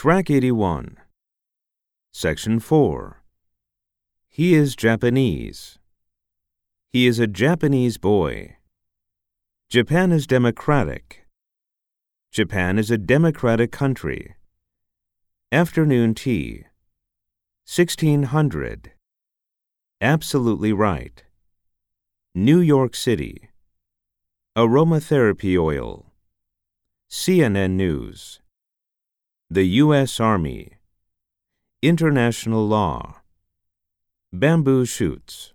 Track 81. Section 4. He is Japanese. He is a Japanese boy. Japan is democratic. Japan is a democratic country. Afternoon tea. 1600. Absolutely right. New York City. Aromatherapy oil. CNN News. The U.S. Army. International law. Bamboo shoots.